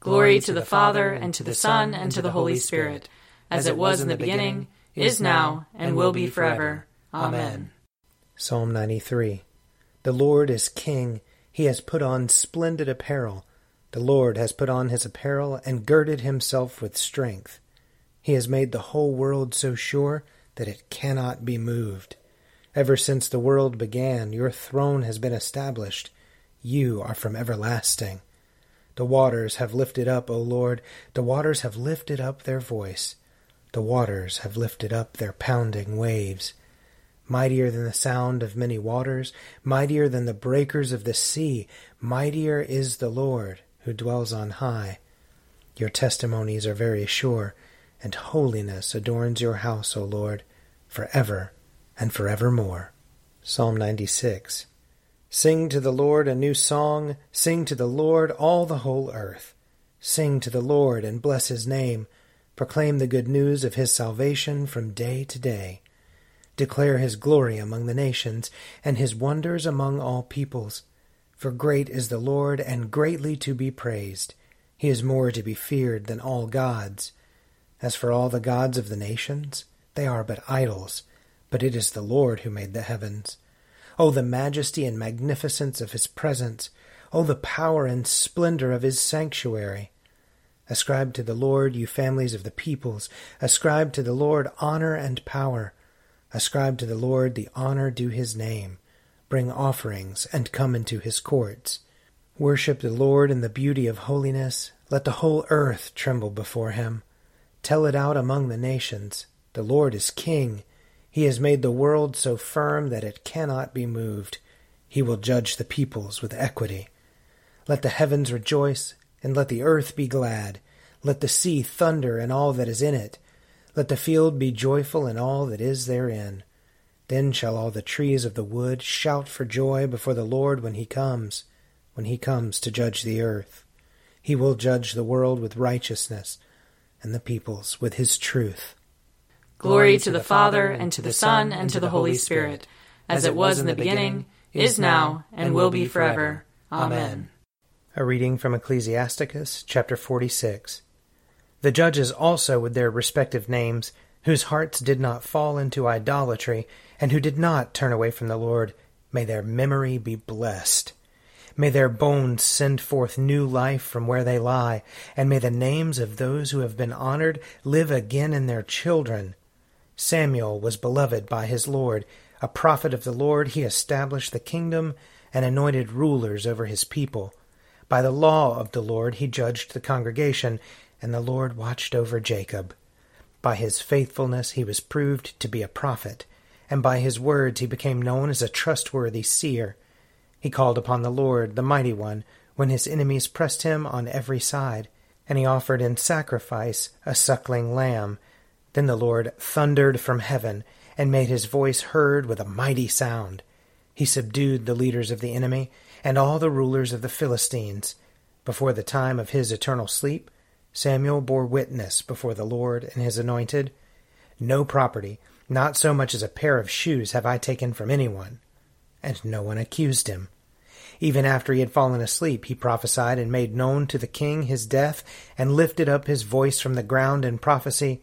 Glory to the Father, and to the Son, and to the Holy Spirit, as it was in the beginning, is now, and will be forever. Amen. Psalm 93 The Lord is King. He has put on splendid apparel. The Lord has put on his apparel and girded himself with strength. He has made the whole world so sure that it cannot be moved. Ever since the world began, your throne has been established. You are from everlasting. The waters have lifted up, O Lord, the waters have lifted up their voice. The waters have lifted up their pounding waves. Mightier than the sound of many waters, mightier than the breakers of the sea, mightier is the Lord who dwells on high. Your testimonies are very sure, and holiness adorns your house, O Lord, for ever and for forevermore. Psalm 96 Sing to the Lord a new song, sing to the Lord all the whole earth. Sing to the Lord and bless his name. Proclaim the good news of his salvation from day to day. Declare his glory among the nations, and his wonders among all peoples. For great is the Lord, and greatly to be praised. He is more to be feared than all gods. As for all the gods of the nations, they are but idols, but it is the Lord who made the heavens. Oh, the majesty and magnificence of his presence! Oh, the power and splendor of his sanctuary! Ascribe to the Lord, you families of the peoples. Ascribe to the Lord honor and power. Ascribe to the Lord the honor due his name. Bring offerings and come into his courts. Worship the Lord in the beauty of holiness. Let the whole earth tremble before him. Tell it out among the nations. The Lord is king. He has made the world so firm that it cannot be moved. He will judge the peoples with equity. Let the heavens rejoice, and let the earth be glad. Let the sea thunder and all that is in it. Let the field be joyful and all that is therein. Then shall all the trees of the wood shout for joy before the Lord when he comes, when he comes to judge the earth. He will judge the world with righteousness, and the peoples with his truth. Glory to the Father, and to the Son, and to the Holy Spirit, as it was in the beginning, is now, and will be forever. Amen. A reading from Ecclesiasticus, chapter 46. The judges also with their respective names, whose hearts did not fall into idolatry, and who did not turn away from the Lord, may their memory be blessed. May their bones send forth new life from where they lie, and may the names of those who have been honored live again in their children. Samuel was beloved by his Lord. A prophet of the Lord, he established the kingdom and anointed rulers over his people. By the law of the Lord he judged the congregation, and the Lord watched over Jacob. By his faithfulness he was proved to be a prophet, and by his words he became known as a trustworthy seer. He called upon the Lord, the Mighty One, when his enemies pressed him on every side, and he offered in sacrifice a suckling lamb then the Lord thundered from heaven and made his voice heard with a mighty sound. He subdued the leaders of the enemy and all the rulers of the Philistines. Before the time of his eternal sleep, Samuel bore witness before the Lord and his anointed. No property, not so much as a pair of shoes, have I taken from anyone. And no one accused him. Even after he had fallen asleep, he prophesied and made known to the king his death, and lifted up his voice from the ground in prophecy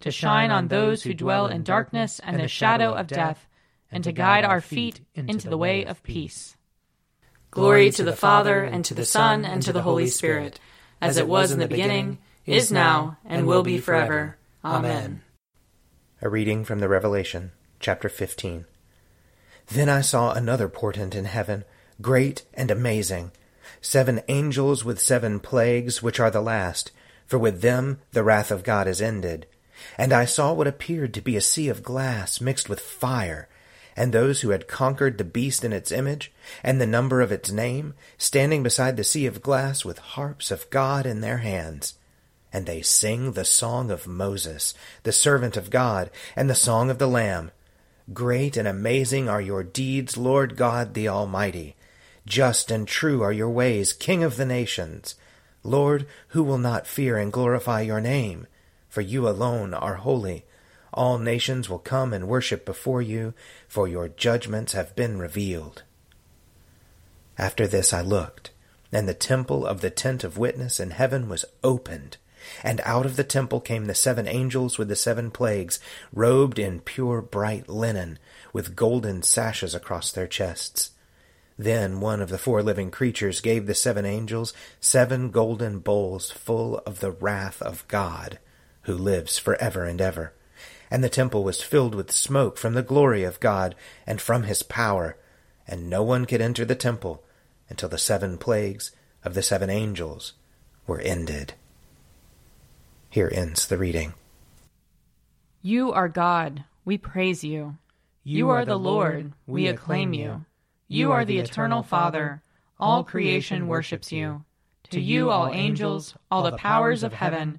to shine on those who dwell in darkness and the shadow of death, and to guide our feet into the way of peace. Glory to the Father, and to the Son, and to the Holy Spirit, as it was in the beginning, is now, and will be forever. Amen. A reading from the Revelation, chapter 15. Then I saw another portent in heaven, great and amazing, seven angels with seven plagues, which are the last, for with them the wrath of God is ended. And I saw what appeared to be a sea of glass mixed with fire, and those who had conquered the beast in its image, and the number of its name, standing beside the sea of glass with harps of God in their hands. And they sing the song of Moses, the servant of God, and the song of the Lamb. Great and amazing are your deeds, Lord God the Almighty. Just and true are your ways, King of the nations. Lord, who will not fear and glorify your name? For you alone are holy. All nations will come and worship before you, for your judgments have been revealed. After this I looked, and the temple of the tent of witness in heaven was opened. And out of the temple came the seven angels with the seven plagues, robed in pure bright linen, with golden sashes across their chests. Then one of the four living creatures gave the seven angels seven golden bowls full of the wrath of God, who lives for ever and ever. And the temple was filled with smoke from the glory of God and from his power, and no one could enter the temple until the seven plagues of the seven angels were ended. Here ends the reading. You are God, we praise you. You are the Lord, we acclaim you. You are the eternal Father, all creation worships you. To you, all angels, all the powers of heaven,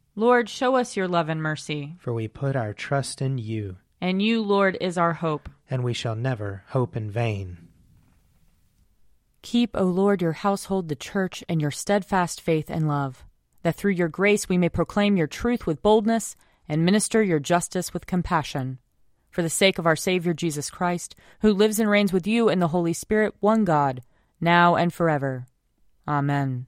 Lord, show us your love and mercy. For we put our trust in you. And you, Lord, is our hope. And we shall never hope in vain. Keep, O Lord, your household, the church, and your steadfast faith and love, that through your grace we may proclaim your truth with boldness and minister your justice with compassion. For the sake of our Savior Jesus Christ, who lives and reigns with you in the Holy Spirit, one God, now and forever. Amen.